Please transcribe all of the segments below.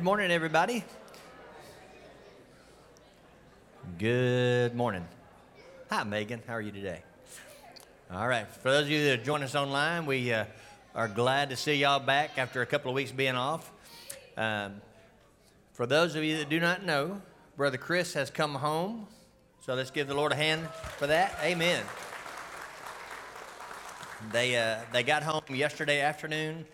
Good morning, everybody. Good morning. Hi, Megan. How are you today? All right. For those of you that join us online, we uh, are glad to see y'all back after a couple of weeks being off. Um, for those of you that do not know, Brother Chris has come home. So let's give the Lord a hand for that. Amen. They, uh, they got home yesterday afternoon,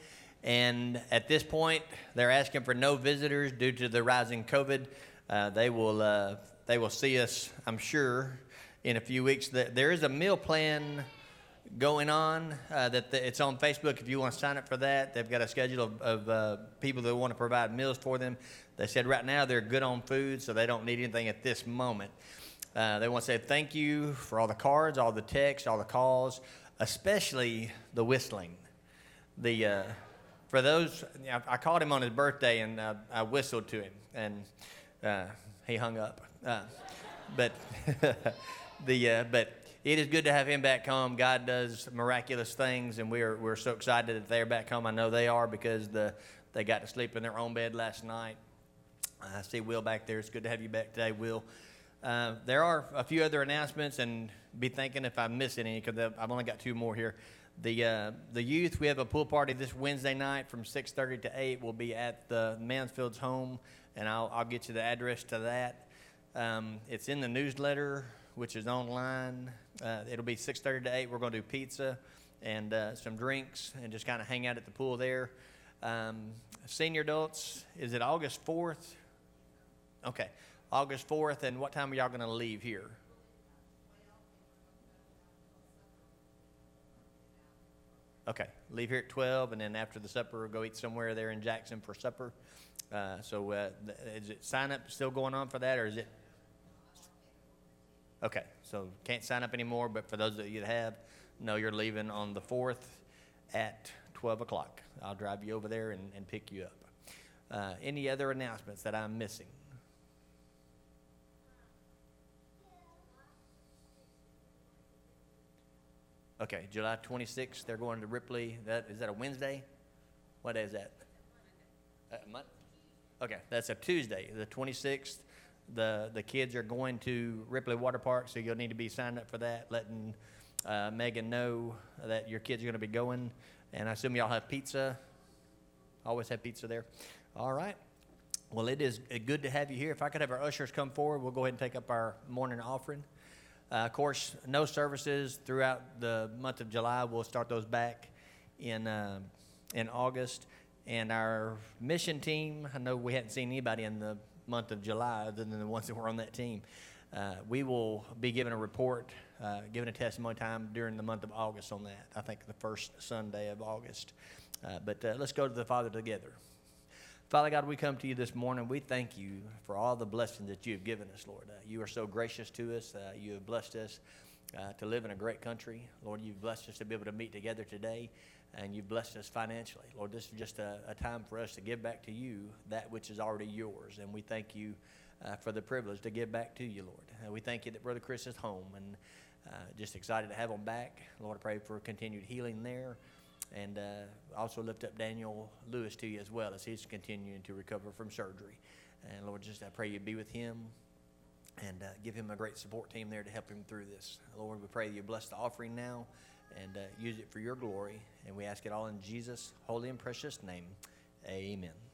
and at this point, they're asking for no visitors due to the rising COVID. Uh, they, will, uh, they will see us, I'm sure, in a few weeks. There is a meal plan going on uh, that the, it's on Facebook if you want to sign up for that. They've got a schedule of, of uh, people that want to provide meals for them. They said right now they're good on food, so they don't need anything at this moment. Uh, they want to say thank you for all the cards, all the texts, all the calls, especially the whistling. The uh, for those, I called him on his birthday and uh, I whistled to him, and uh, he hung up. Uh, but the but it is good to have him back home. God does miraculous things, and we're, we're so excited that they're back home. I know they are because the, they got to sleep in their own bed last night. I see Will back there. It's good to have you back today, Will. Uh, there are a few other announcements, and be thinking if I miss any because I've only got two more here. The uh, the youth we have a pool party this Wednesday night from 6:30 to 8. We'll be at the Mansfield's home, and I'll I'll get you the address to that. Um, it's in the newsletter, which is online. Uh, it'll be 6:30 to 8. We're going to do pizza and uh, some drinks and just kind of hang out at the pool there. Um, senior adults, is it August 4th? Okay, August 4th. And what time are y'all going to leave here? Okay, leave here at 12, and then after the supper, we'll go eat somewhere there in Jackson for supper. Uh, so, uh, is it sign up still going on for that, or is it Okay, so can't sign up anymore, but for those of you that have, know you're leaving on the 4th at 12 o'clock. I'll drive you over there and, and pick you up. Uh, any other announcements that I'm missing? Okay, July 26th, they're going to Ripley. That is that a Wednesday? What day is that? Uh, Monday. Okay, that's a Tuesday, the 26th the the kids are going to Ripley Water Park, so you'll need to be signed up for that, letting uh, Megan know that your kids are going to be going. And I assume y'all have pizza. Always have pizza there. All right. Well, it is good to have you here. If I could have our ushers come forward, we'll go ahead and take up our morning offering. Uh, of course, no services throughout the month of July. We'll start those back in uh, in August. And our mission team, I know we hadn't seen anybody in the month of July, other than the ones that were on that team. Uh, we will be giving a report, uh, giving a testimony time during the month of August on that. I think the first Sunday of August. Uh, but uh, let's go to the Father together. Father God, we come to you this morning. We thank you for all the blessings that you have given us, Lord. Uh, you are so gracious to us. Uh, you have blessed us to live in a great country. Lord, you've blessed us to be able to meet together today and you've blessed us financially. Lord, this is just a, a, time for us to give back to you that which is already yours. And we thank you uh, for the privilege to give back to you, Lord. Uh, we thank you that Brother Chris is home and uh, just excited to have him back. Lord, I pray for continued healing there. And uh, also lift up Daniel Lewis to you as well as he's continuing to recover from surgery. And Lord, just I pray you be with him and uh, give him a great support team there to help him through this. Lord, we pray you bless the offering now and uh, use it for your glory. And we ask it all in Jesus' holy and precious name. Amen.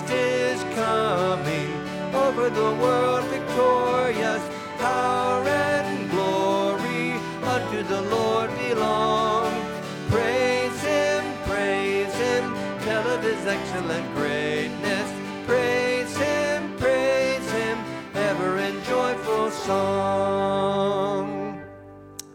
Christ is coming over the world victorious. Power and glory unto the Lord belong. Praise him, praise him, tell of his excellent greatness. Praise him, praise him, ever in joyful song.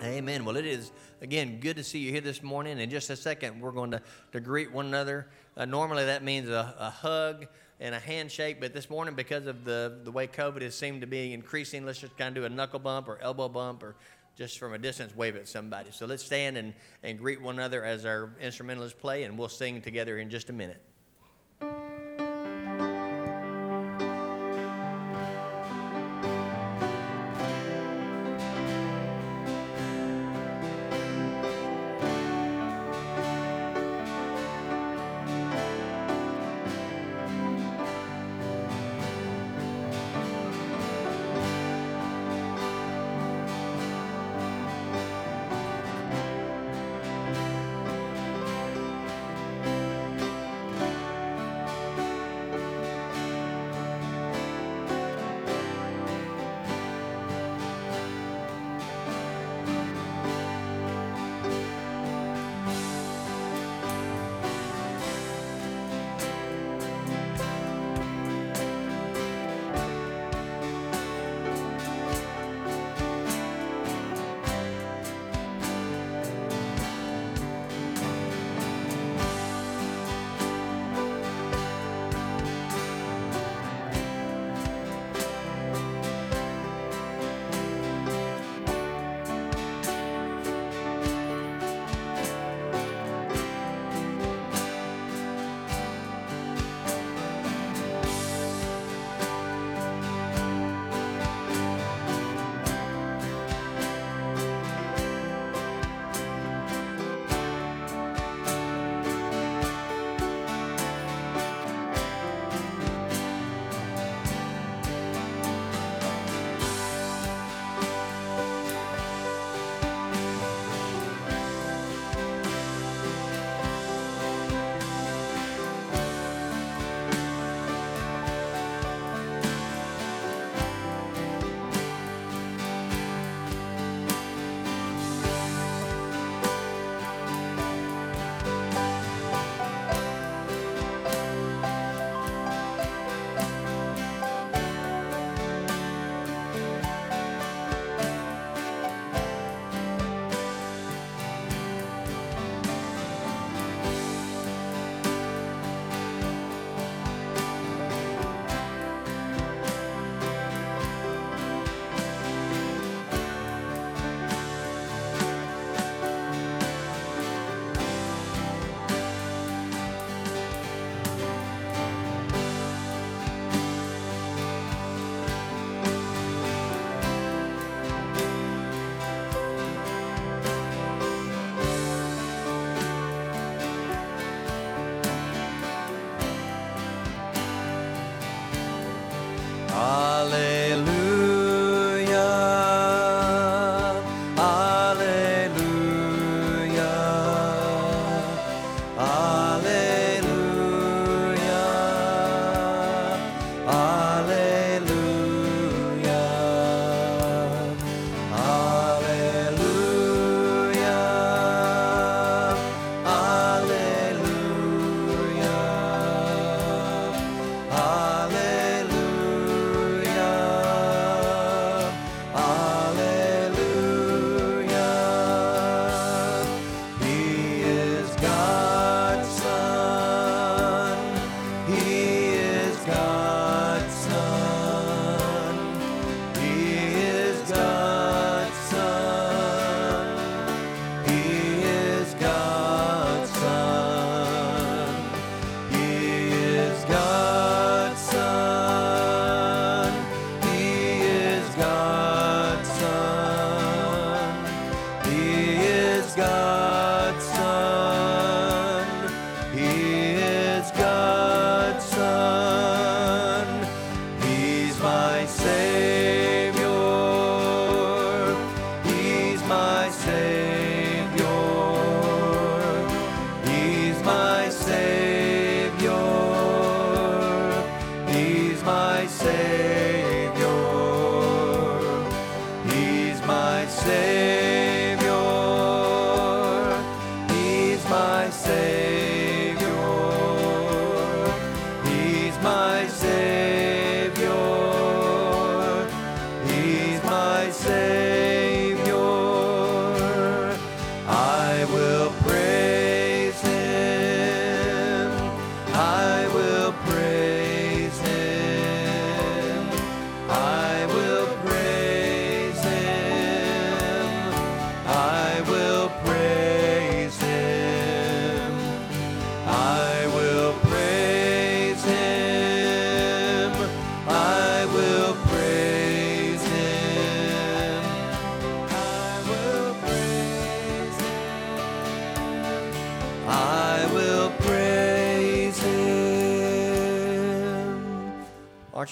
Amen. Well, it is, again, good to see you here this morning. In just a second, we're going to, to greet one another. Uh, normally, that means a, a hug and a handshake, but this morning, because of the, the way COVID has seemed to be increasing, let's just kind of do a knuckle bump or elbow bump or just from a distance wave at somebody. So let's stand and, and greet one another as our instrumentalists play, and we'll sing together in just a minute.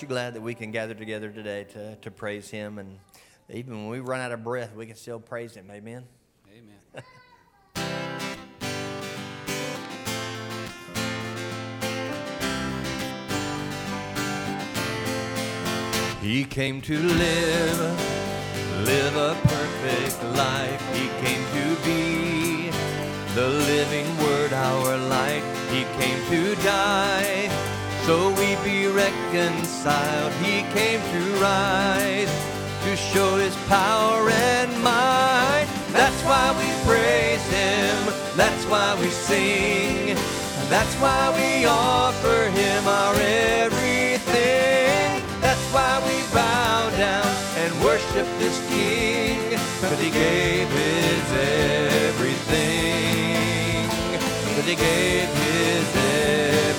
You glad that we can gather together today to, to praise Him? And even when we run out of breath, we can still praise Him. Amen. Amen. He came to live, live a perfect life. He came to be the living word, our light. He came to die, so we be reconciled. He came to rise, to show his power and might. That's why we praise him, that's why we sing, that's why we offer him our everything. That's why we bow down and worship this King, cause he gave his everything. Cause he gave his everything.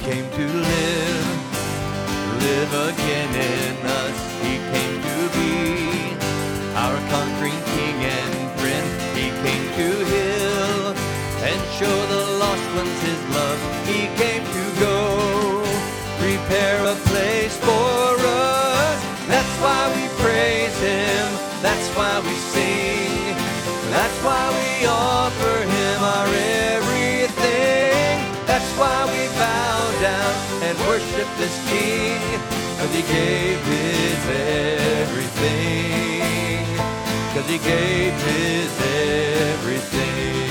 Came to live, live again in us. He came to be worship this King. Cause He gave His everything. Cause He gave His everything.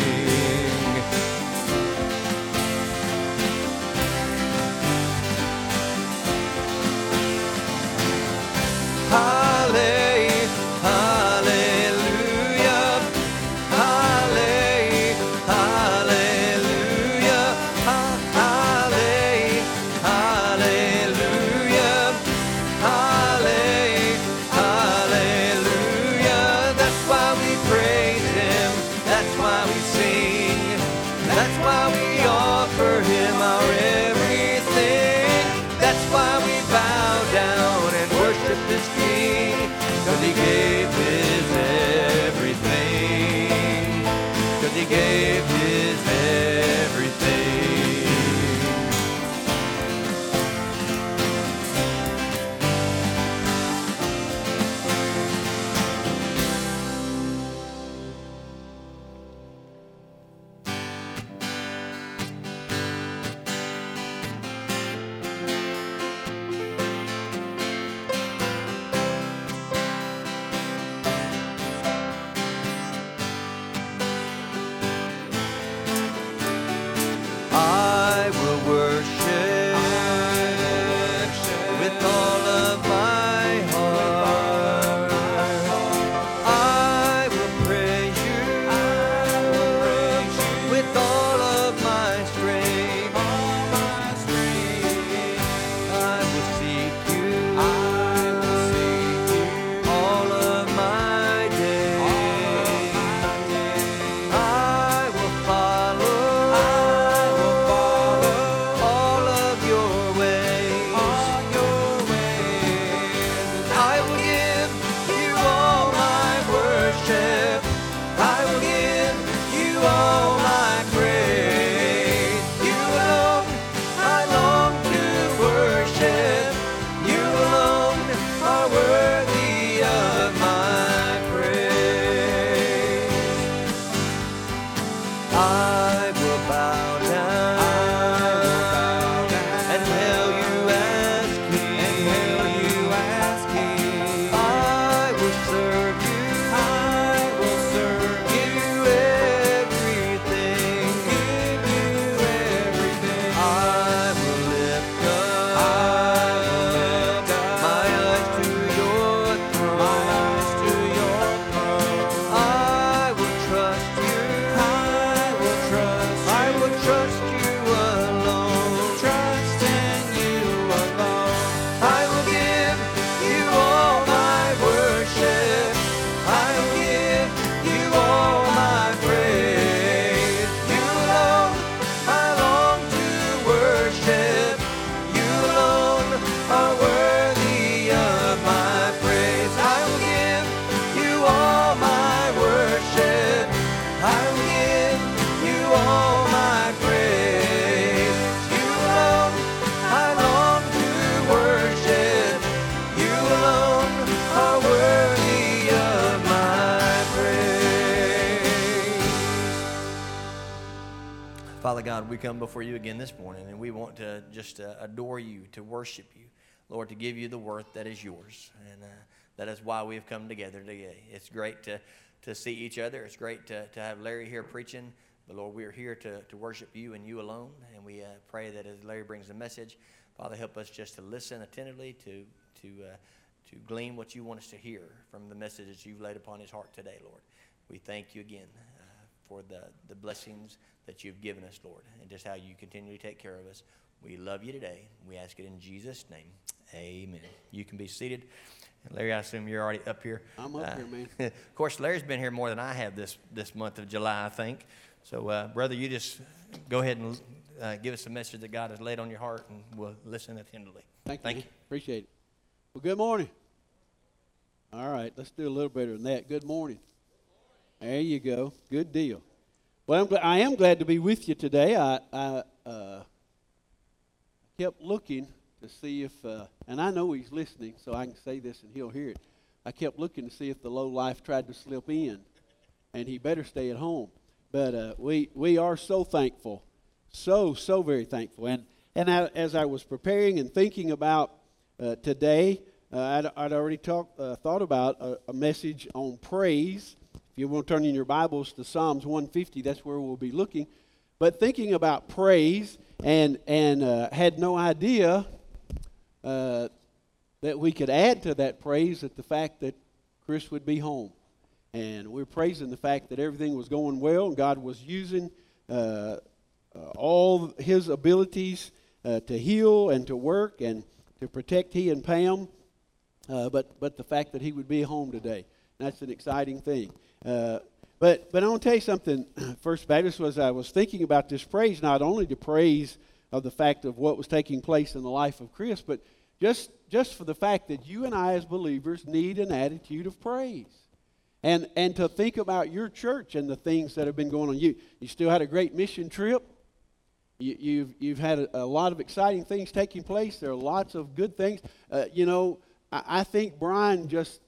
God, we come before you again this morning and we want to just uh, adore you, to worship you, Lord, to give you the worth that is yours. And uh, that is why we have come together today. It's great to, to see each other. It's great to, to have Larry here preaching. But Lord, we are here to, to worship you and you alone. And we uh, pray that as Larry brings the message, Father, help us just to listen attentively, to, to, uh, to glean what you want us to hear from the messages you've laid upon his heart today, Lord. We thank you again uh, for the, the blessings that you've given us, Lord, and just how you continually take care of us. We love you today. We ask it in Jesus' name. Amen. You can be seated. Larry, I assume you're already up here. I'm up Uh, here, man. of course, Larry's been here more than I have this, this month of July, I think. So, uh, brother, you just go ahead and uh, give us a message that God has laid on your heart, and we'll listen attentively. Thank you. Thank man. you. Appreciate it. Well, good morning. All right, let's do a little better than that. Good morning. There you go. Good deal. Well, I'm I am glad to be with you today. I, I uh, kept looking to see if, uh, and I know he's listening, so I can say this and he'll hear it. I kept looking to see if the low life tried to slip in, and he better stay at home. But uh, we we are so thankful, so so very thankful. And and I, as I was preparing and thinking about uh, today, uh, I'd, I'd already talked uh, thought about a, a message on praise. If you want to turn in your Bibles to Psalms 150, that's where we'll be looking. But thinking about praise and and uh, had no idea uh, that we could add to that praise at the fact that Chris would be home. And we're praising the fact that everything was going well and God was using uh, uh, all his abilities uh, to heal and to work and to protect he and Pam. Uh, but, but the fact that he would be home today, that's an exciting thing. Uh, but, but I want to tell you something. First Baptist was I was thinking about this praise, not only to praise of the fact of what was taking place in the life of Chris, but just, just for the fact that you and I as believers need an attitude of praise. And, and to think about your church and the things that have been going on. You, you still had a great mission trip. You, you've, you've had a, a lot of exciting things taking place. There are lots of good things. Uh, you know, I, I think Brian just,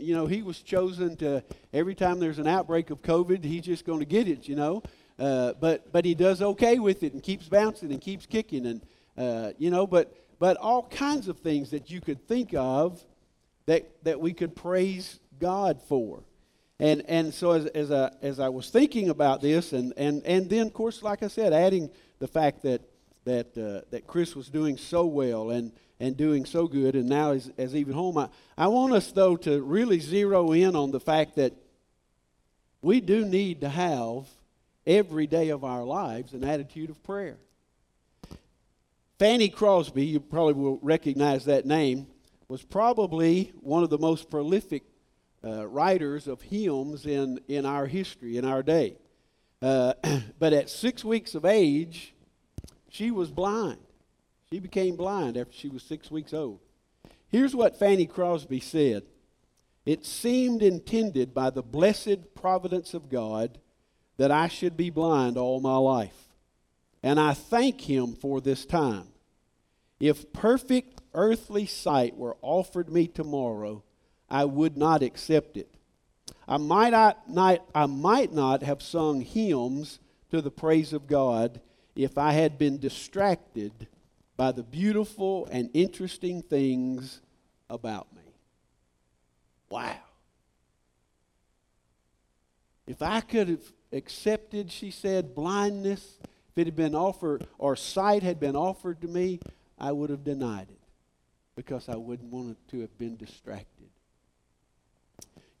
you- know, he was chosen to, every time there's an outbreak of COVID, he's just going to get it, you know. Uh, but, but he does okay with it and keeps bouncing and keeps kicking. And, uh, you know, but, but all kinds of things that you could think of that, that we could praise God for. And, and so as, as, I, as I was thinking about this, and, and, and then, of course, like I said, adding the fact that, that, uh, that Chris was doing so well and, and doing so good, and now is even home, I, I want us, though, to really zero in on the fact that we do need to have every day of our lives an attitude of prayer. Fanny Crosby, you probably will recognize that name, was probably one of the most prolific uh, writers of hymns in, in our history, in our day. Uh, but at six weeks of age, she was blind. She became blind after she was six weeks old. Here's what Fanny Crosby said It seemed intended by the blessed providence of God that I should be blind all my life. And I thank Him for this time. If perfect earthly sight were offered me tomorrow, I would not accept it. I might not, not, I might not have sung hymns to the praise of God if I had been distracted by the beautiful and interesting things about me. Wow. If I could have accepted, she said, blindness, if it had been offered, or sight had been offered to me, I would have denied it because I wouldn't want to have been distracted.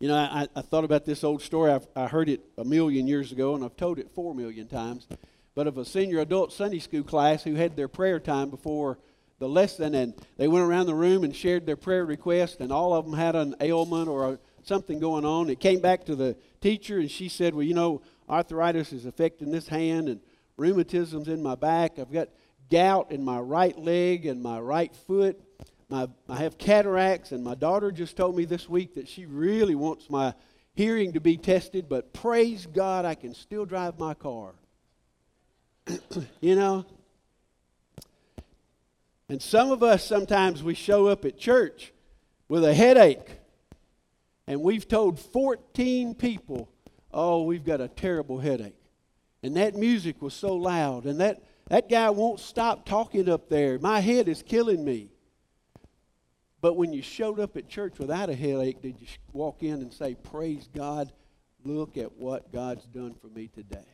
You know, I, I thought about this old story. I've, I heard it a million years ago, and I've told it four million times. But of a senior adult Sunday school class who had their prayer time before the lesson, and they went around the room and shared their prayer request, and all of them had an ailment or a, something going on. It came back to the teacher, and she said, "Well, you know, arthritis is affecting this hand, and rheumatism's in my back. I've got gout in my right leg and my right foot." My, I have cataracts, and my daughter just told me this week that she really wants my hearing to be tested, but praise God, I can still drive my car. you know? And some of us, sometimes we show up at church with a headache, and we've told 14 people, oh, we've got a terrible headache. and that music was so loud, and that, that guy won't stop talking up there. My head is killing me. But when you showed up at church without a headache, did you walk in and say, Praise God, look at what God's done for me today?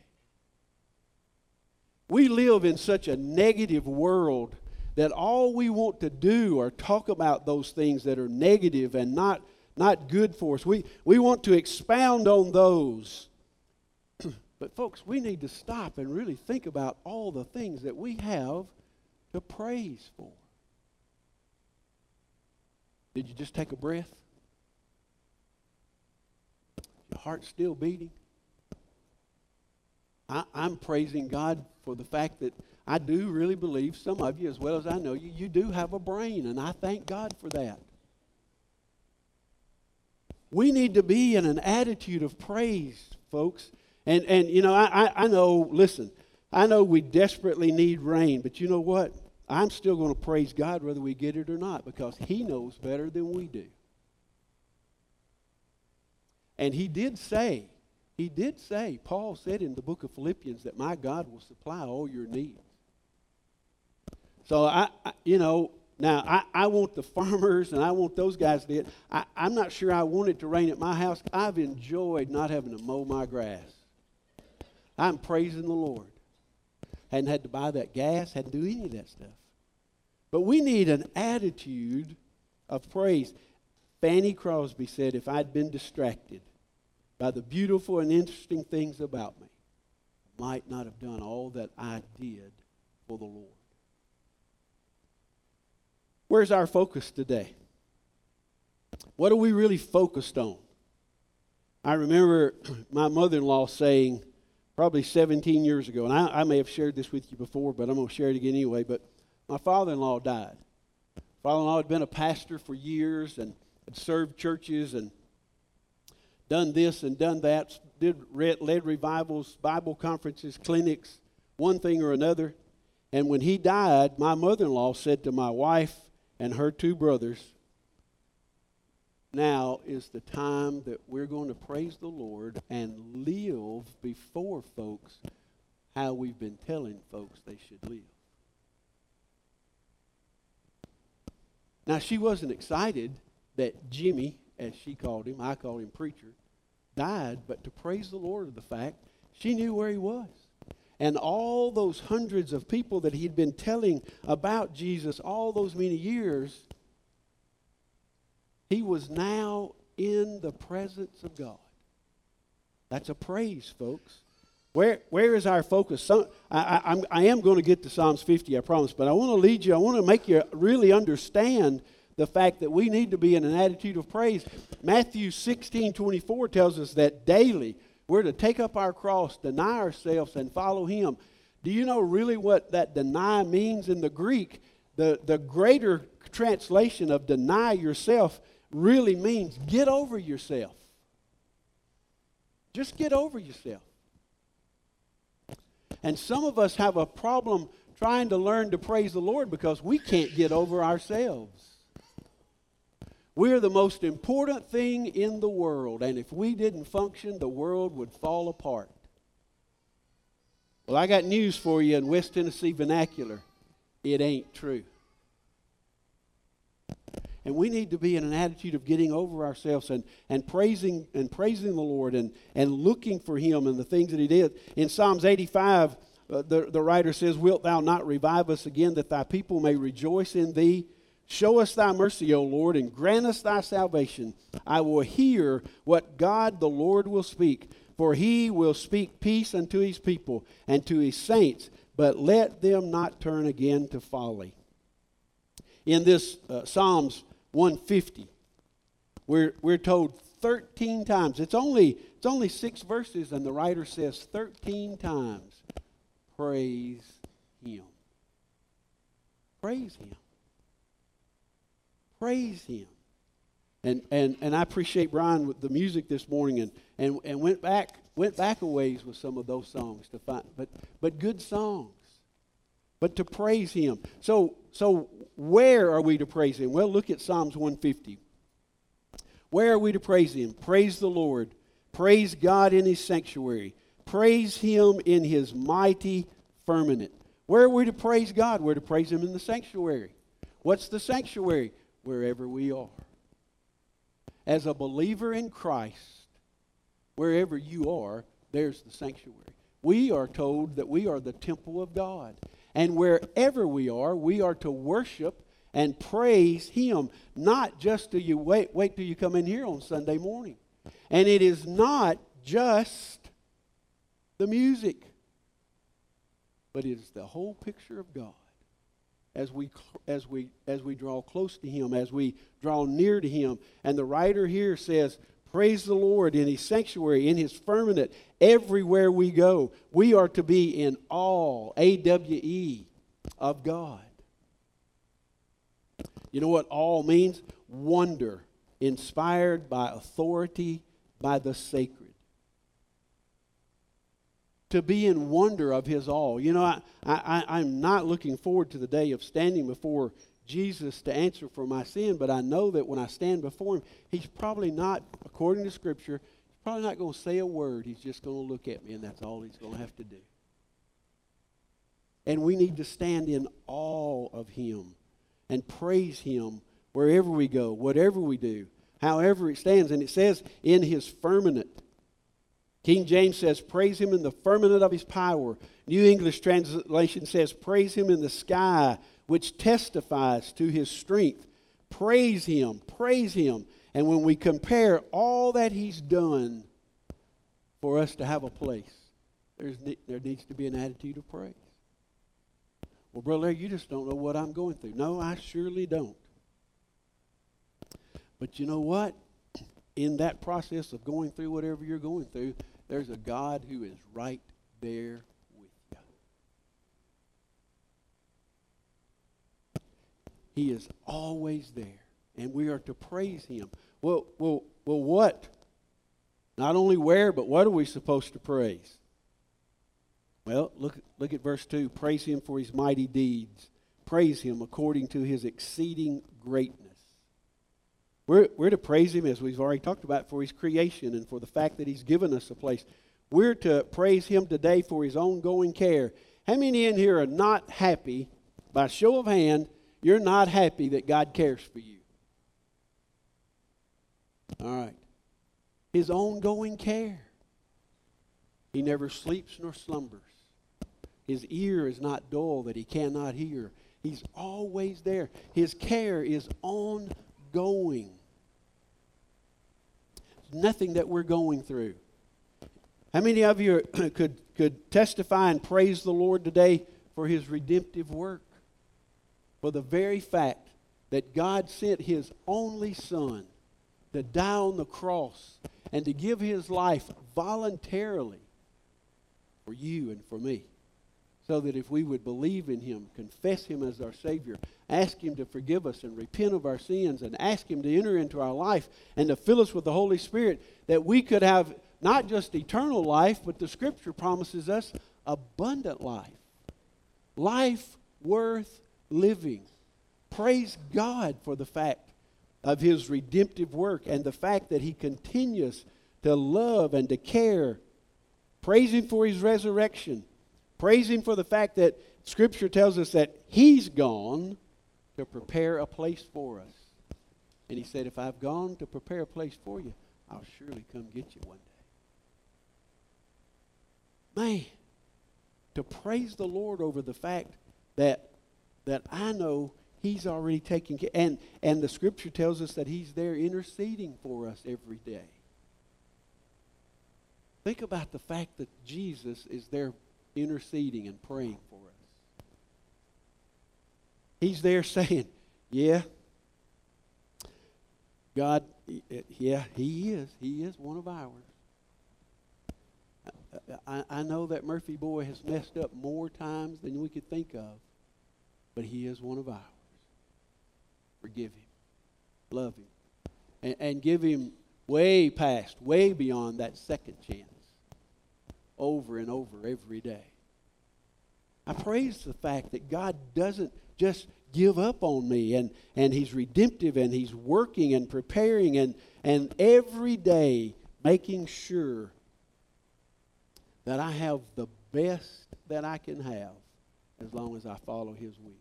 We live in such a negative world that all we want to do are talk about those things that are negative and not, not good for us. We, we want to expound on those. but, folks, we need to stop and really think about all the things that we have to praise for. Did you just take a breath? Your heart still beating? I, am praising God for the fact that I do really believe some of you, as well as I know you, you do have a brain, and I thank God for that. We need to be in an attitude of praise, folks. And, and you know, I, I know, listen, I know we desperately need rain, but you know what? I'm still going to praise God whether we get it or not because He knows better than we do. And He did say, He did say, Paul said in the book of Philippians that my God will supply all your needs. So I, I you know, now I, I want the farmers and I want those guys to. I, I'm not sure I want it to rain at my house. I've enjoyed not having to mow my grass. I'm praising the Lord. Hadn't had to buy that gas, hadn't do any of that stuff. But we need an attitude of praise. Fanny Crosby said, if I'd been distracted by the beautiful and interesting things about me, might not have done all that I did for the Lord. Where's our focus today? What are we really focused on? I remember my mother in law saying, probably 17 years ago, and I, I, may have shared this with you before, but I'm going to share it again anyway. But my father in law died. Father in law had been a pastor for years and had served churches and done this and done that, did led revivals, Bible conferences, clinics, one thing or another. And when he died, my mother in law said to my wife and her two brothers, now is the time that we're going to praise the Lord and live before folks how we've been telling folks they should live. Now, she wasn't excited that Jimmy, as she called him, I call him preacher, died, but to praise the Lord of the fact she knew where he was. And all those hundreds of people that he'd been telling about Jesus all those many years he was now in the presence of God. That's a praise, folks. Where, where is our focus? Some, I, I, I am going to get to Psalms 50, I promise, but I want to lead you, I want to make you really understand the fact that we need to be in an attitude of praise. Matthew 16 24 tells us that daily we're to take up our cross, deny ourselves, and follow Him. Do you know really what that deny means in the Greek? The, the greater translation of deny yourself really means get over yourself. Just get over yourself. And some of us have a problem trying to learn to praise the Lord because we can't get over ourselves. We're the most important thing in the world, and if we didn't function, the world would fall apart. Well, I got news for you in West Tennessee vernacular. It ain't true. And we need to be in an attitude of getting over ourselves and, and praising and praising the Lord and, and looking for Him and the things that He did. In Psalms 85, uh, the, the writer says, Wilt thou not revive us again that thy people may rejoice in thee? Show us thy mercy, O Lord, and grant us thy salvation. I will hear what God the Lord will speak, for he will speak peace unto his people and to his saints, but let them not turn again to folly. In this uh, Psalms 150. We're, we're told 13 times. It's only, it's only six verses, and the writer says 13 times, praise him. Praise him. Praise him. And, and, and I appreciate Brian with the music this morning and, and, and went back went back a ways with some of those songs to find but but good songs but to praise him so so where are we to praise him? Well, look at Psalms 150. Where are we to praise him? Praise the Lord. Praise God in his sanctuary. praise him in his mighty firmament. Where are we to praise God? We're to praise him in the sanctuary. What's the sanctuary? Wherever we are. As a believer in Christ, wherever you are, there's the sanctuary. We are told that we are the temple of God. And wherever we are, we are to worship and praise Him, not just till you wait, wait till you come in here on Sunday morning. And it is not just the music, but it is the whole picture of God as we as we as we draw close to him as we draw near to him. And the writer here says praise the lord in his sanctuary in his firmament everywhere we go. We are to be in awe a-w-e of god. You know what all means? Wonder inspired by authority by the sacred to be in wonder of his all. You know, I, I, I'm not looking forward to the day of standing before Jesus to answer for my sin, but I know that when I stand before him, he's probably not, according to Scripture, he's probably not going to say a word. He's just going to look at me, and that's all he's going to have to do. And we need to stand in awe of him and praise him wherever we go, whatever we do, however it stands. And it says, in his firmament. King James says, Praise him in the firmament of his power. New English translation says, Praise him in the sky, which testifies to his strength. Praise him, praise him. And when we compare all that he's done for us to have a place, there's, there needs to be an attitude of praise. Well, brother, you just don't know what I'm going through. No, I surely don't. But you know what? In that process of going through whatever you're going through, there's a God who is right there with you. He is always there, and we are to praise Him. Well, well, well, what? Not only where, but what are we supposed to praise? Well, look, look at verse 2. Praise Him for His mighty deeds. Praise Him according to His exceeding greatness. We're, we're to praise Him, as we've already talked about, for His creation and for the fact that He's given us a place. We're to praise Him today for His ongoing care. How many in here are not happy, by show of hand, you're not happy that God cares for you? All right. His ongoing care. He never sleeps nor slumbers. His ear is not dull that he cannot hear. He's always there. His care is ongoing nothing that we're going through. How many of you could, could testify and praise the Lord today for his redemptive work? For the very fact that God sent his only Son to die on the cross and to give his life voluntarily for you and for me so that if we would believe in him, confess him as our Savior, ask him to forgive us and repent of our sins, and ask him to enter into our life and to fill us with the Holy Spirit, that we could have not just eternal life, but the Scripture promises us abundant life. Life worth living. Praise God for the fact of his redemptive work and the fact that he continues to love and to care. Praise him for his resurrection Praise Him for the fact that Scripture tells us that He's gone to prepare a place for us. And He said, If I've gone to prepare a place for you, I'll surely come get you one day. Man, to praise the Lord over the fact that that I know He's already taken care and and the Scripture tells us that He's there interceding for us every day. Think about the fact that Jesus is there interceding and praying. He's there saying, Yeah, God, yeah, He is. He is one of ours. I, I know that Murphy boy has messed up more times than we could think of, but he is one of ours. Forgive him, love him, and, and give him way past, way beyond that second chance over and over every day. I praise the fact that God doesn't just give up on me and, and He's redemptive and He's working and preparing and, and every day making sure that I have the best that I can have as long as I follow His will.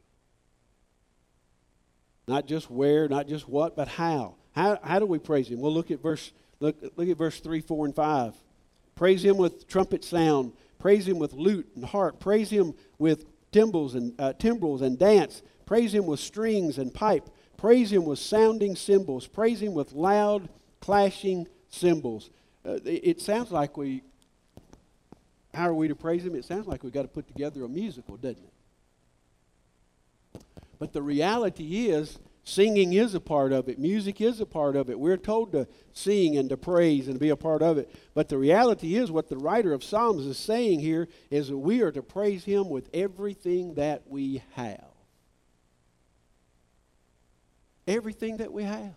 Not just where, not just what, but how. How, how do we praise Him? Well, look at verse look, look at verse 3, 4, and 5. Praise Him with trumpet sound. Praise Him with lute and harp. Praise Him with timbrels and uh, timbrels and dance. Praise Him with strings and pipe. Praise Him with sounding cymbals. Praise Him with loud clashing cymbals. Uh, it, it sounds like we. How are we to praise Him? It sounds like we've got to put together a musical, doesn't it? But the reality is, singing is a part of it. Music is a part of it. We're told to sing and to praise and to be a part of it. But the reality is, what the writer of Psalms is saying here is that we are to praise Him with everything that we have. Everything that we have.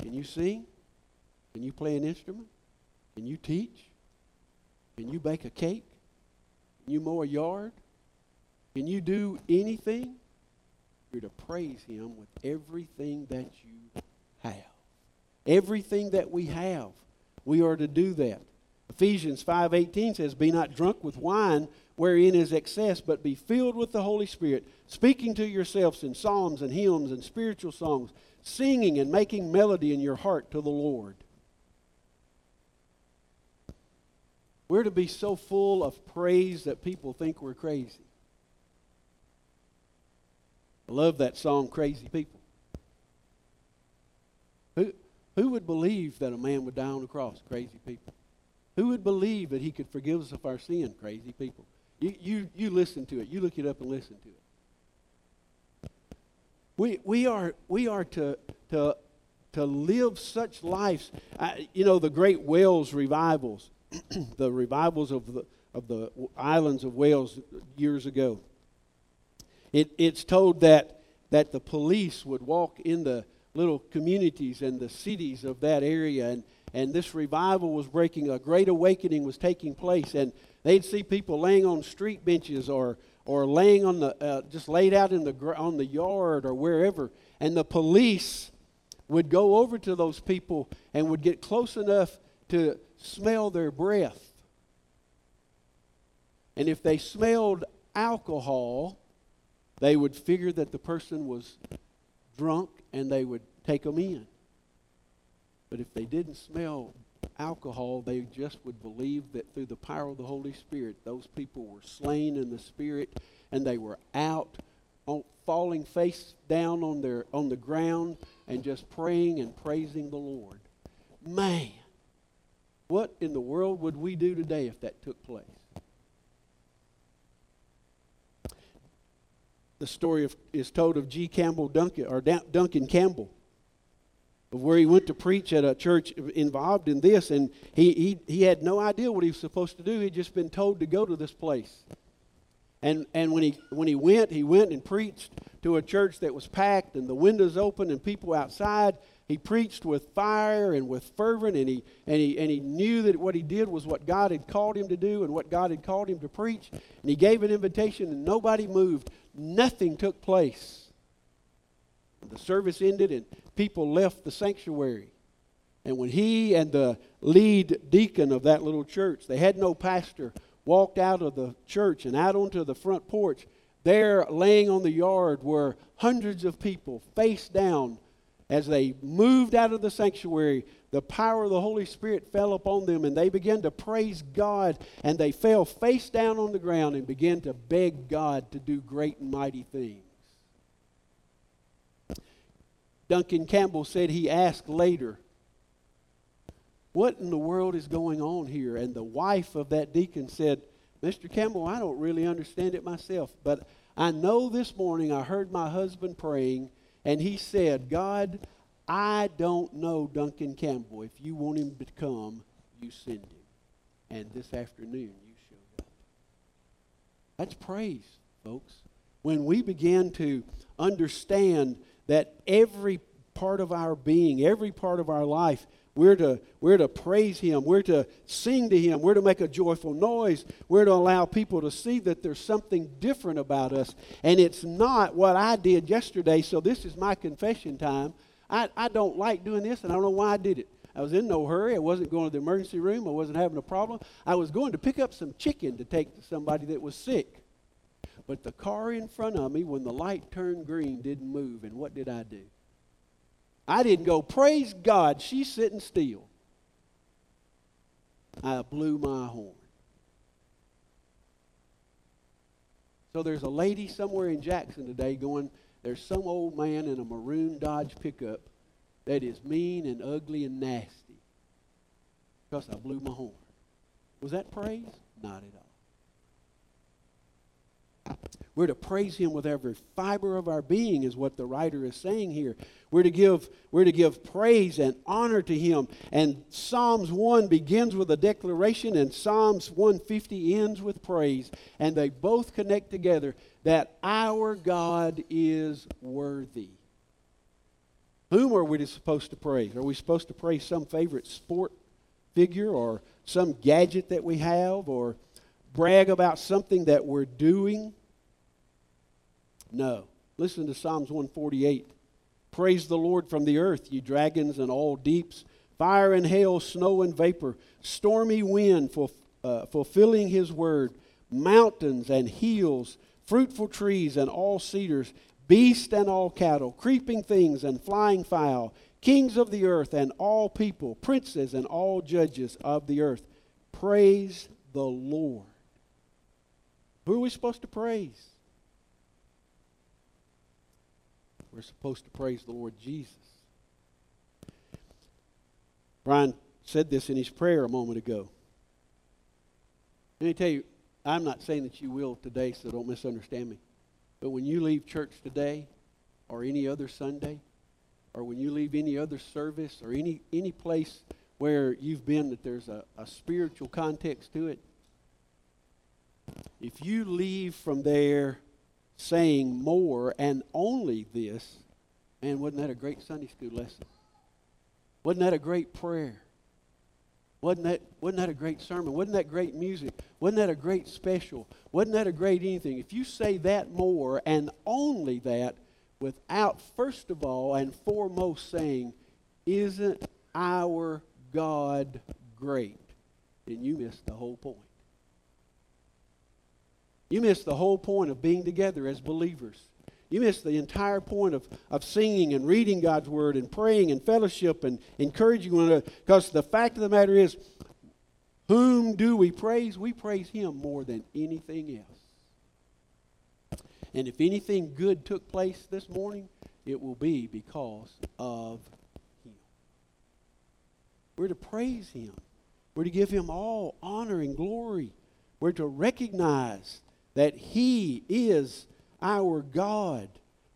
Can you sing? Can you play an instrument? Can you teach? Can you bake a cake? Can you mow a yard? Can you do anything? You're to praise Him with everything that you have. Everything that we have, we are to do that. Ephesians 5:18 says, "Be not drunk with wine, wherein is excess, but be filled with the Holy Spirit, speaking to yourselves in psalms and hymns and spiritual songs, singing and making melody in your heart to the Lord." We're to be so full of praise that people think we're crazy. I love that song, Crazy People. Who, who would believe that a man would die on the cross? Crazy people. Who would believe that he could forgive us of our sin? Crazy people. You, you, you listen to it. You look it up and listen to it. We, we are, we are to, to, to live such lives. I, you know, the great Wales revivals, the revivals of the, of the islands of Wales years ago. It, it's told that, that the police would walk in the little communities and the cities of that area, and, and this revival was breaking, a great awakening was taking place, and they'd see people laying on street benches or, or laying on the, uh, just laid out in the, on the yard or wherever, and the police would go over to those people and would get close enough to smell their breath. And if they smelled alcohol, they would figure that the person was drunk and they would take them in. But if they didn't smell alcohol, they just would believe that through the power of the Holy Spirit, those people were slain in the Spirit and they were out, on, falling face down on, their, on the ground and just praying and praising the Lord. Man, what in the world would we do today if that took place? The story of, is told of G. Campbell Duncan, or Duncan Campbell, of where he went to preach at a church involved in this, and he, he, he had no idea what he was supposed to do. He'd just been told to go to this place. And, and when, he, when he went, he went and preached to a church that was packed and the windows open and people outside. He preached with fire and with fervent, and he, and, he, and he knew that what he did was what God had called him to do and what God had called him to preach. And he gave an invitation, and nobody moved. Nothing took place. The service ended, and people left the sanctuary. And when he and the lead deacon of that little church, they had no pastor, walked out of the church and out onto the front porch, there laying on the yard were hundreds of people face down as they moved out of the sanctuary, the power of the Holy Spirit fell upon them and they began to praise God and they fell face down on the ground and began to beg God to do great and mighty things. Duncan Campbell said he asked later, What in the world is going on here? And the wife of that deacon said, Mr. Campbell, I don't really understand it myself, but I know this morning I heard my husband praying and he said, God, I don't know Duncan Campbell. If you want him to come, you send him. And this afternoon, you showed up. That's praise, folks. When we begin to understand that every part of our being, every part of our life, we're to, we're to praise Him. We're to sing to Him. We're to make a joyful noise. We're to allow people to see that there's something different about us. And it's not what I did yesterday, so this is my confession time. I, I don't like doing this, and I don't know why I did it. I was in no hurry. I wasn't going to the emergency room. I wasn't having a problem. I was going to pick up some chicken to take to somebody that was sick. But the car in front of me, when the light turned green, didn't move. And what did I do? I didn't go, Praise God, she's sitting still. I blew my horn. So there's a lady somewhere in Jackson today going, there's some old man in a maroon Dodge pickup that is mean and ugly and nasty because I blew my horn. Was that praise? Not at all. We're to praise him with every fiber of our being, is what the writer is saying here. We're to give, we're to give praise and honor to him. And Psalms 1 begins with a declaration, and Psalms 150 ends with praise. And they both connect together that our God is worthy. Whom are we supposed to praise? Are we supposed to praise some favorite sport figure or some gadget that we have or brag about something that we're doing? No. Listen to Psalms 148. Praise the Lord from the earth, ye dragons and all deeps, fire and hail, snow and vapor, stormy wind uh, fulfilling his word, mountains and hills, fruitful trees and all cedars, beast and all cattle, creeping things and flying fowl, kings of the earth and all people, princes and all judges of the earth. Praise the Lord. Who are we supposed to praise? We're supposed to praise the Lord Jesus. Brian said this in his prayer a moment ago. Let me tell you, I'm not saying that you will today, so don't misunderstand me. But when you leave church today, or any other Sunday, or when you leave any other service, or any, any place where you've been that there's a, a spiritual context to it, if you leave from there saying more and only this, man, wasn't that a great Sunday school lesson? Wasn't that a great prayer? Wasn't that, wasn't that a great sermon? Wasn't that great music? Wasn't that a great special? Wasn't that a great anything? If you say that more and only that without, first of all and foremost, saying, Isn't our God great? then you missed the whole point. You miss the whole point of being together as believers. You miss the entire point of, of singing and reading God's Word and praying and fellowship and encouraging one another. Because the fact of the matter is, whom do we praise? We praise Him more than anything else. And if anything good took place this morning, it will be because of Him. We're to praise Him. We're to give Him all honor and glory. We're to recognize that he is our God.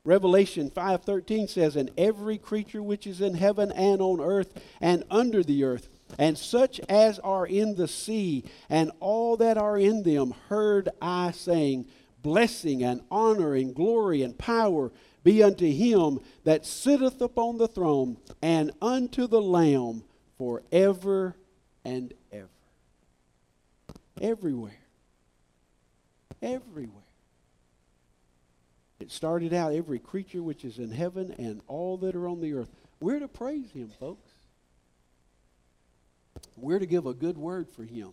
Revelation 5:13 says, "And every creature which is in heaven and on earth and under the earth, and such as are in the sea, and all that are in them, heard I saying, Blessing and honor and glory and power be unto him that sitteth upon the throne and unto the Lamb forever and ever. Everywhere everywhere. It started out every creature which is in heaven and all that are on the earth. We're to praise him, folks. We're to give a good word for him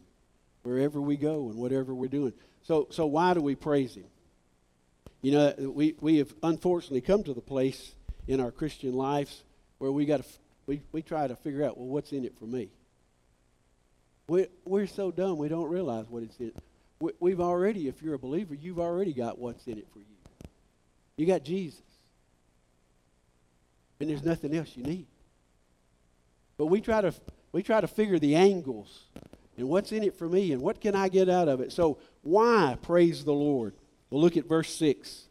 wherever we go and whatever we're doing. So, so why do we praise him? You know, we, we have unfortunately come to the place in our Christian lives where we got to we, we try to figure out well what's in it for me. We, we're so dumb we don't realize what it's in we've already, if you're a believer, you've already got what's in it for you. You got Jesus. And there's nothing else you need. But we try to we try to figure the angles and what's in it for me and what can I get out of it. So why praise the Lord? Well, look at verse 6.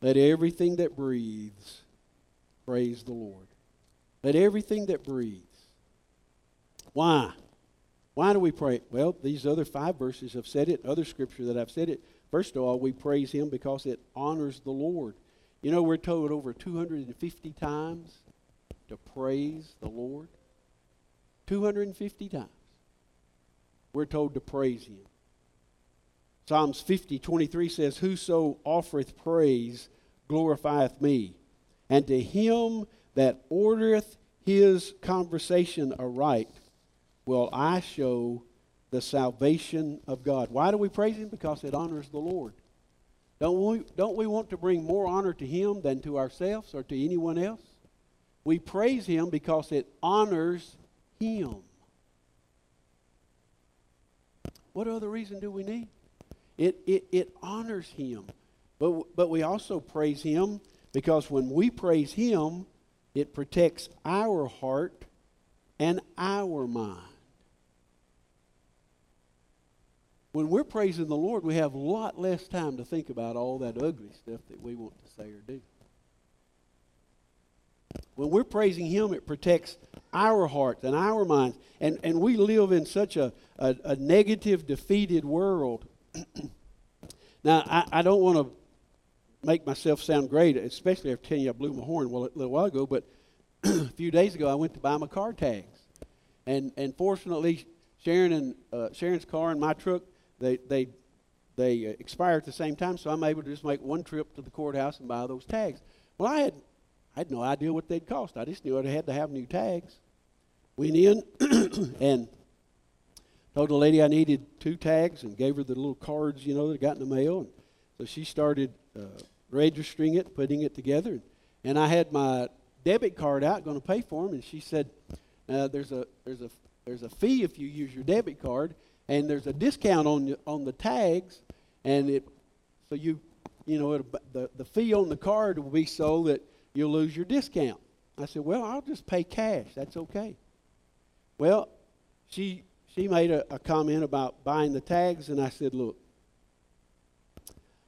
Let everything that breathes praise the Lord. Let everything that breathes. Why? Why do we pray? Well, these other five verses have said it, other scripture that I've said it. First of all, we praise Him because it honors the Lord. You know, we're told over 250 times to praise the Lord. 250 times. We're told to praise Him. Psalms 50, 23 says, Whoso offereth praise glorifieth me. And to him that ordereth his conversation aright, will I show the salvation of God. Why do we praise him? Because it honors the Lord. Don't we, don't we want to bring more honor to him than to ourselves or to anyone else? We praise him because it honors him. What other reason do we need? It, it, it honors him. But, but we also praise him because when we praise him, it protects our heart and our mind. When we're praising the Lord, we have a lot less time to think about all that ugly stuff that we want to say or do. When we're praising Him, it protects our hearts and our minds. And, and we live in such a, a, a negative, defeated world. now, I, I don't want to make myself sound great, especially after telling you I blew my horn a little while ago, but a few days ago I went to buy my car tags. And, and fortunately, Sharon and uh, Sharon's car and my truck, they, they, they uh, expire at the same time, so I'm able to just make one trip to the courthouse and buy those tags. Well, I had I had no idea what they'd cost. I just knew I had to have new tags. Went in and told the lady I needed two tags and gave her the little cards, you know, that I got in the mail. And so she started uh, registering it, putting it together. And I had my debit card out, going to pay for them. And she said, uh, "There's a there's a there's a fee if you use your debit card, and there's a discount on on the tags, and it so you you know the the fee on the card will be so that you'll lose your discount. I said, Well, I'll just pay cash. That's okay. Well, she she made a, a comment about buying the tags, and I said, Look,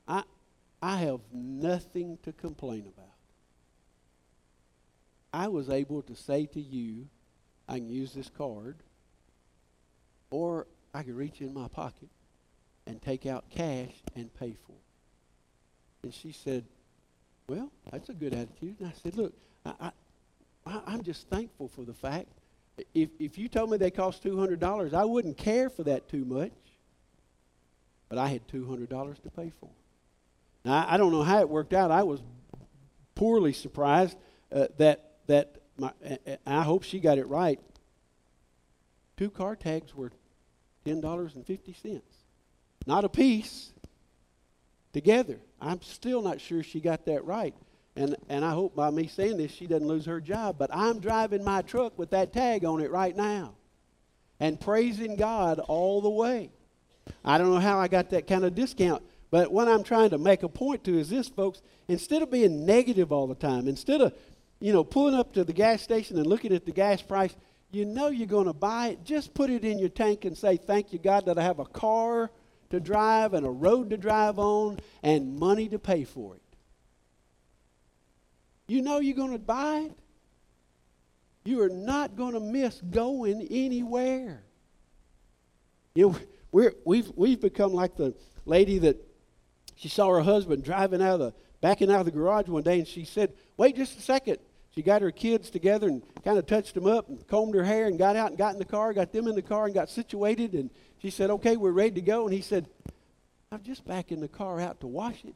I I have nothing to complain about. I was able to say to you, I can use this card, or I could reach in my pocket and take out cash and pay for it. And she said, well, that's a good attitude. And I said, look, I, I, I'm just thankful for the fact. If, if you told me they cost $200, I wouldn't care for that too much. But I had $200 to pay for. Now, I don't know how it worked out. I was poorly surprised uh, that, that my, I hope she got it right. Two car tags were $10.50. Not a piece, together. I'm still not sure she got that right. And, and I hope by me saying this, she doesn't lose her job. But I'm driving my truck with that tag on it right now and praising God all the way. I don't know how I got that kind of discount, but what I'm trying to make a point to is this, folks. Instead of being negative all the time, instead of, you know, pulling up to the gas station and looking at the gas price, you know you're going to buy it, just put it in your tank and say, Thank you, God, that I have a car to drive and a road to drive on and money to pay for it. You know you're going to buy it. You are not going to miss going anywhere. You know, we're, we've, we've become like the lady that she saw her husband driving out of the, backing out of the garage one day, and she said, Wait just a second. She got her kids together and kind of touched them up and combed her hair and got out and got in the car, got them in the car and got situated. And she said, Okay, we're ready to go. And he said, I'm just backing the car out to wash it.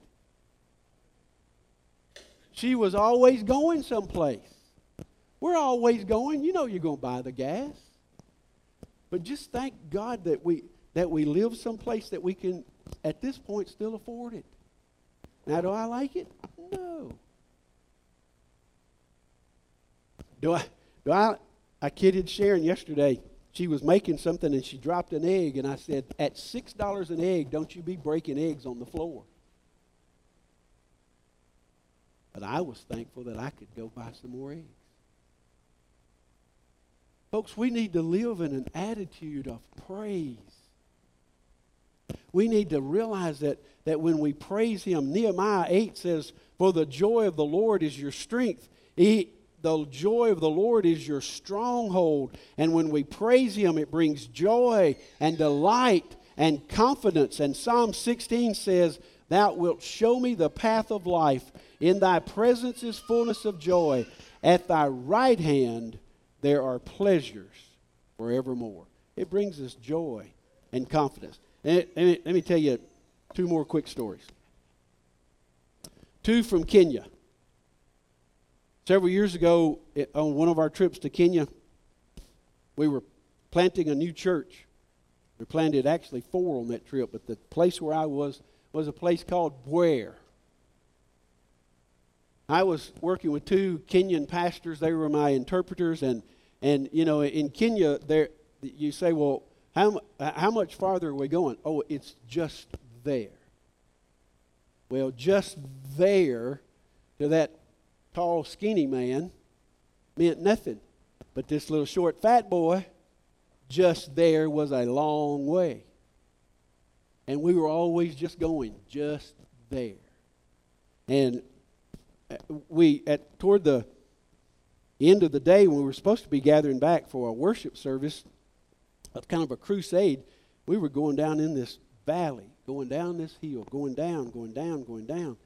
She was always going someplace. We're always going. You know you're going to buy the gas. But just thank God that we that we live someplace that we can at this point still afford it. Now do I like it? No. Do I? Do I? I kidded Sharon yesterday. She was making something and she dropped an egg, and I said, "At six dollars an egg, don't you be breaking eggs on the floor." But I was thankful that I could go buy some more eggs. Folks, we need to live in an attitude of praise. We need to realize that, that when we praise Him, Nehemiah 8 says, For the joy of the Lord is your strength. The joy of the Lord is your stronghold. And when we praise Him, it brings joy and delight and confidence. And Psalm 16 says, Thou wilt show me the path of life. In thy presence is fullness of joy. At thy right hand there are pleasures forevermore. It brings us joy and confidence. And let me tell you two more quick stories. Two from Kenya. Several years ago, on one of our trips to Kenya, we were planting a new church. We planted actually four on that trip, but the place where I was was a place called Bwere. I was working with two Kenyan pastors. They were my interpreters, and and you know in Kenya, there you say, well, how how much farther are we going? Oh, it's just there. Well, just there to that tall, skinny man meant nothing. But this little short, fat boy, just there was a long way. And we were always just going just there. And uh, we, at toward the end of the day, when we were supposed to be gathering back for a worship service, kind of a crusade, we were going down in this valley, going down this hill, going down, going down, going down.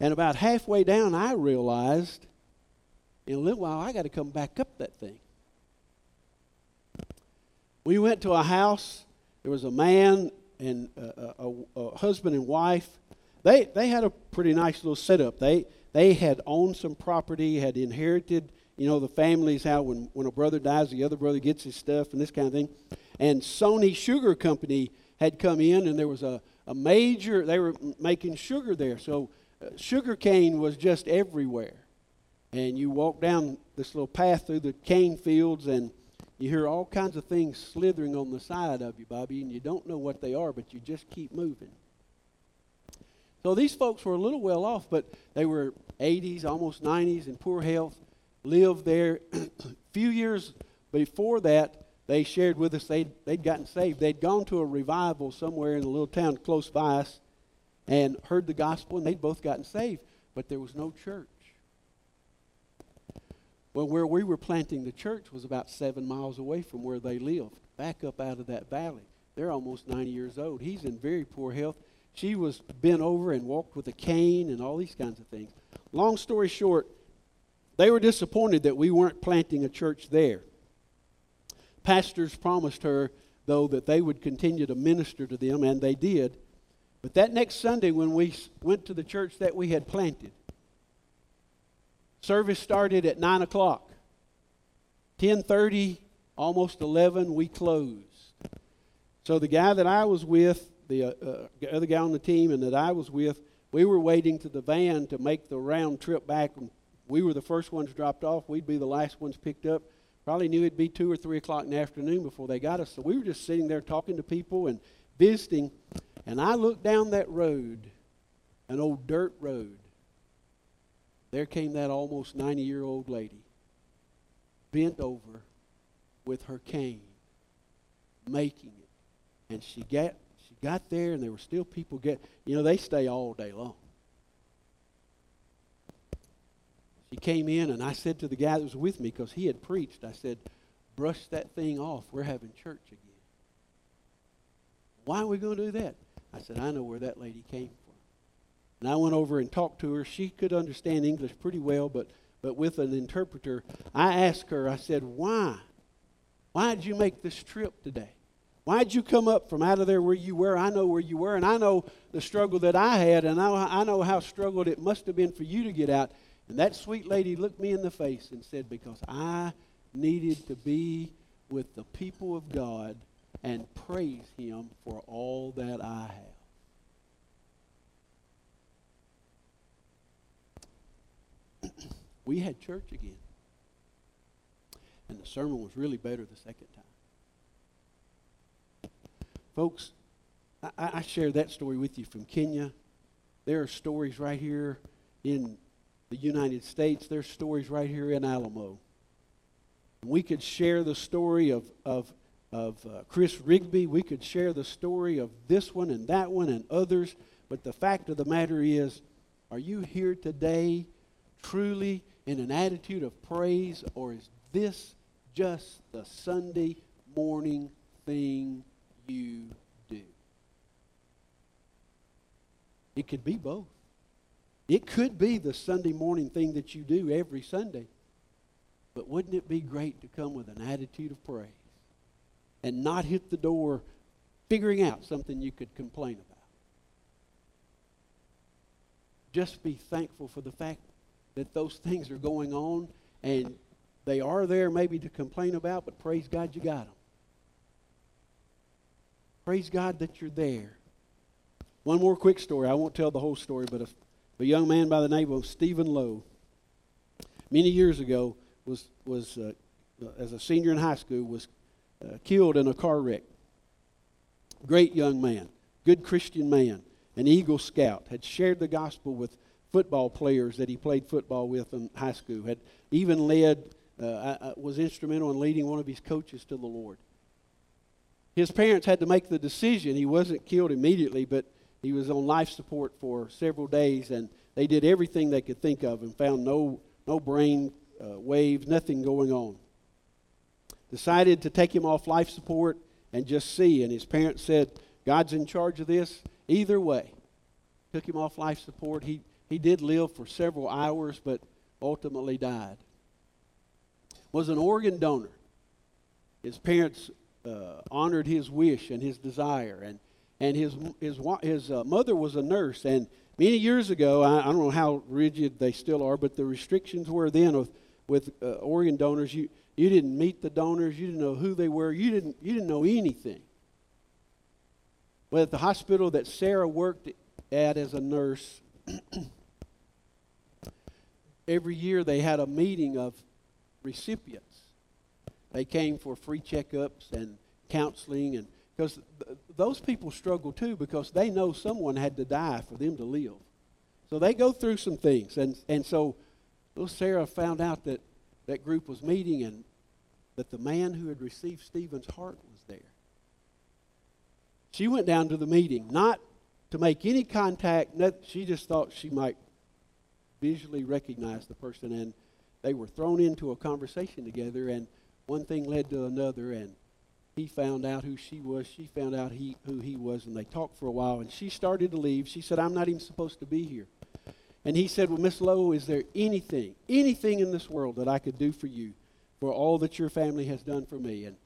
And about halfway down, I realized in a little while, I got to come back up that thing. We went to a house. There was a man and a, a, a, husband and wife. They, they had a pretty nice little setup. They, they had owned some property, had inherited, you know, the families, how when, when a brother dies, the other brother gets his stuff and this kind of thing. And Sony Sugar Company had come in, and there was a, a major, they were making sugar there. So sugar cane was just everywhere. And you walk down this little path through the cane fields, and you hear all kinds of things slithering on the side of you, Bobby, and you don't know what they are, but you just keep moving. So these folks were a little well off, but they were 80s, almost 90s, in poor health, lived there. a few years before that, they shared with us they'd, they'd gotten saved. They'd gone to a revival somewhere in a little town close by us and heard the gospel, and they'd both gotten saved, but there was no church. Well, where we were planting the church was about seven miles away from where they lived, back up out of that valley. They're almost 90 years old. He's in very poor health. She was bent over and walked with a cane and all these kinds of things. Long story short, they were disappointed that we weren't planting a church there. Pastors promised her, though, that they would continue to minister to them, and they did. But that next Sunday, when we went to the church that we had planted, Service started at 9 o'clock. 10.30, almost 11, we closed. So the guy that I was with, the uh, uh, other guy on the team and that I was with, we were waiting to the van to make the round trip back. We were the first ones dropped off. We'd be the last ones picked up. Probably knew it'd be 2 or 3 o'clock in the afternoon before they got us. So we were just sitting there talking to people and visiting. And I looked down that road, an old dirt road there came that almost 90 year old lady, bent over with her cane, making it. And she got, she got there, and there were still people get. You know, they stay all day long. She came in, and I said to the guy that was with me, because he had preached, I said, brush that thing off. We're having church again. Why are we going to do that? I said, I know where that lady came from. And I went over and talked to her. She could understand English pretty well, but, but with an interpreter, I asked her, I said, Why? Why did you make this trip today? Why did you come up from out of there where you were? I know where you were, and I know the struggle that I had, and I, I know how struggled it must have been for you to get out. And that sweet lady looked me in the face and said, Because I needed to be with the people of God and praise Him for all that I have. we had church again. And the sermon was really better the second time. Folks, I, I share that story with you from Kenya. There are stories right here in the United States. There's stories right here in Alamo. We could share the story of, of, of uh, Chris Rigby. We could share the story of this one and that one and others. But the fact of the matter is, are you here today truly in an attitude of praise, or is this just the Sunday morning thing you do? It could be both. It could be the Sunday morning thing that you do every Sunday. But wouldn't it be great to come with an attitude of praise and not hit the door figuring out something you could complain about? Just be thankful for the fact that those things are going on, and they are there maybe to complain about, but praise God you got them. Praise God that you're there. One more quick story. I won't tell the whole story, but a, a young man by the name of Stephen Lowe, many years ago, was, was uh, as a senior in high school, was killed in a car wreck. Great young man, good Christian man, an Eagle Scout, had shared the gospel with football players that he played football with in high school, had even led, uh, was instrumental in leading one of his coaches to the Lord. His parents had to make the decision. He wasn't killed immediately, but he was on life support for several days, and they did everything they could think of and found no, no brain uh, waves, nothing going on. Decided to take him off life support and just see, and his parents said, God's in charge of this either way. Took him off life support. He, he did live for several hours, but ultimately died. Was an organ donor. His parents uh, honored his wish and his desire, and and his his his uh, mother was a nurse. And many years ago, I, I, don't know how rigid they still are, but the restrictions were then with with uh, organ donors. You you didn't meet the donors. You didn't know who they were. You didn't you didn't know anything. But at the hospital that Sarah worked at as a nurse, every year they had a meeting of recipients. They came for free checkups and counseling and because th- those people struggle too because they know someone had to die for them to live. So they go through some things. And, and so little Sarah found out that that group was meeting and that the man who had received Stephen's heart was there. She went down to the meeting, not to make any contact. She just thought she might visually recognize the person. And they were thrown into a conversation together, and one thing led to another. And he found out who she was. She found out he, who he was, and they talked for a while. And she started to leave. She said, I'm not even supposed to be here. And he said, Well, Miss Lowe, is there anything, anything in this world that I could do for you for all that your family has done for me? And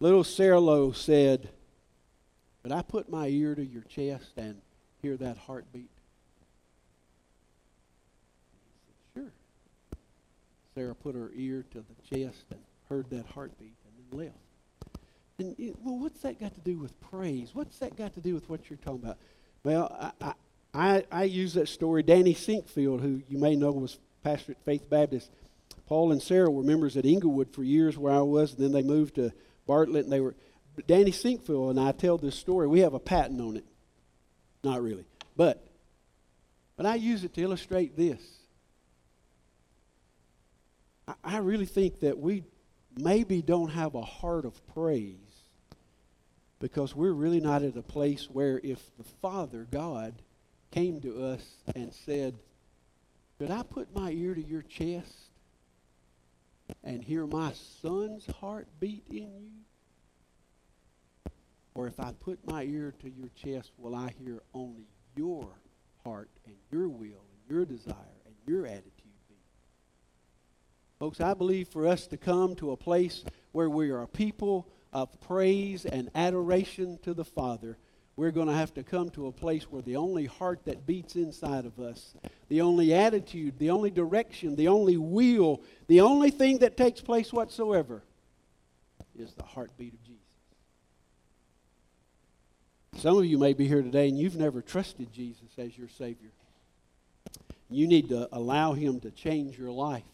little Sarah Lowe said, Could I put my ear to your chest and hear that heartbeat? He said, Sure. Sarah put her ear to the chest and heard that heartbeat and then left. And it, well, what's that got to do with praise? What's that got to do with what you're talking about? Well, I, I, I use that story. Danny Sinkfield, who you may know was pastor at Faith Baptist, Paul and Sarah were members at Inglewood for years where I was, and then they moved to Bartlett, and they were. Danny Sinkfield and I tell this story. We have a patent on it. Not really. But, but I use it to illustrate this. I, I really think that we maybe don't have a heart of praise because we're really not at a place where if the Father, God, came to us and said, Could I put my ear to your chest and hear my son's heart beat in you? Or if I put my ear to your chest, will I hear only your heart and your will and your desire and your attitude? Folks, I believe for us to come to a place where we are a people of praise and adoration to the Father, we're going to have to come to a place where the only heart that beats inside of us, the only attitude, the only direction, the only will, the only thing that takes place whatsoever is the heartbeat of Jesus. Some of you may be here today and you've never trusted Jesus as your Savior. You need to allow Him to change your life.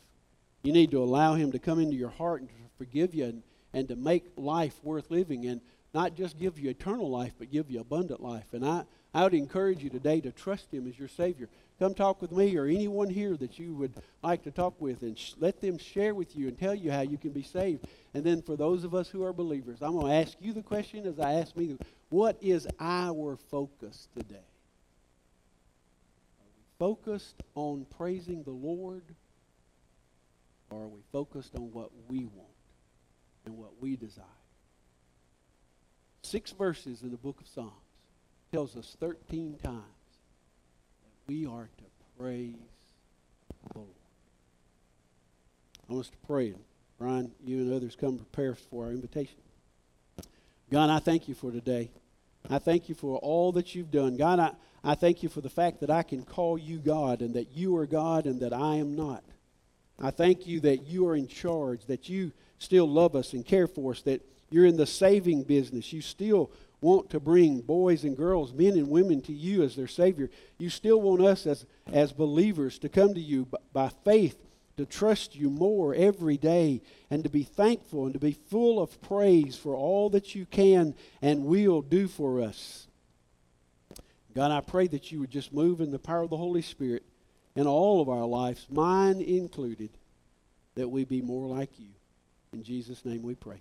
You need to allow Him to come into your heart and to forgive you and, and to make life worth living. And not just give you eternal life, but give you abundant life. And I, I would encourage you today to trust Him as your Savior. Come talk with me or anyone here that you would like to talk with and sh- let them share with you and tell you how you can be saved. And then for those of us who are believers, I'm going to ask you the question as I ask me, what is our focus today? Are we focused on praising the Lord or are we focused on what we want and what we desire? Six verses in the book of Psalms tells us 13 times that we are to praise the Lord. I want us to pray. Brian, you and others come prepare for our invitation. God, I thank you for today. I thank you for all that you've done. God, I, I thank you for the fact that I can call you God and that you are God and that I am not. I thank you that you are in charge, that you still love us and care for us, that you're in the saving business. You still want to bring boys and girls, men and women to you as their Savior. You still want us as, as believers to come to you by, by faith, to trust you more every day, and to be thankful and to be full of praise for all that you can and will do for us. God, I pray that you would just move in the power of the Holy Spirit in all of our lives, mine included, that we be more like you. In Jesus' name we pray.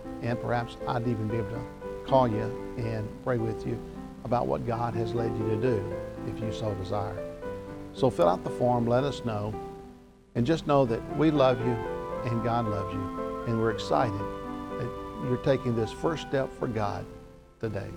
and perhaps I'd even be able to call you and pray with you about what God has led you to do if you so desire. So fill out the form, let us know, and just know that we love you and God loves you, and we're excited that you're taking this first step for God today.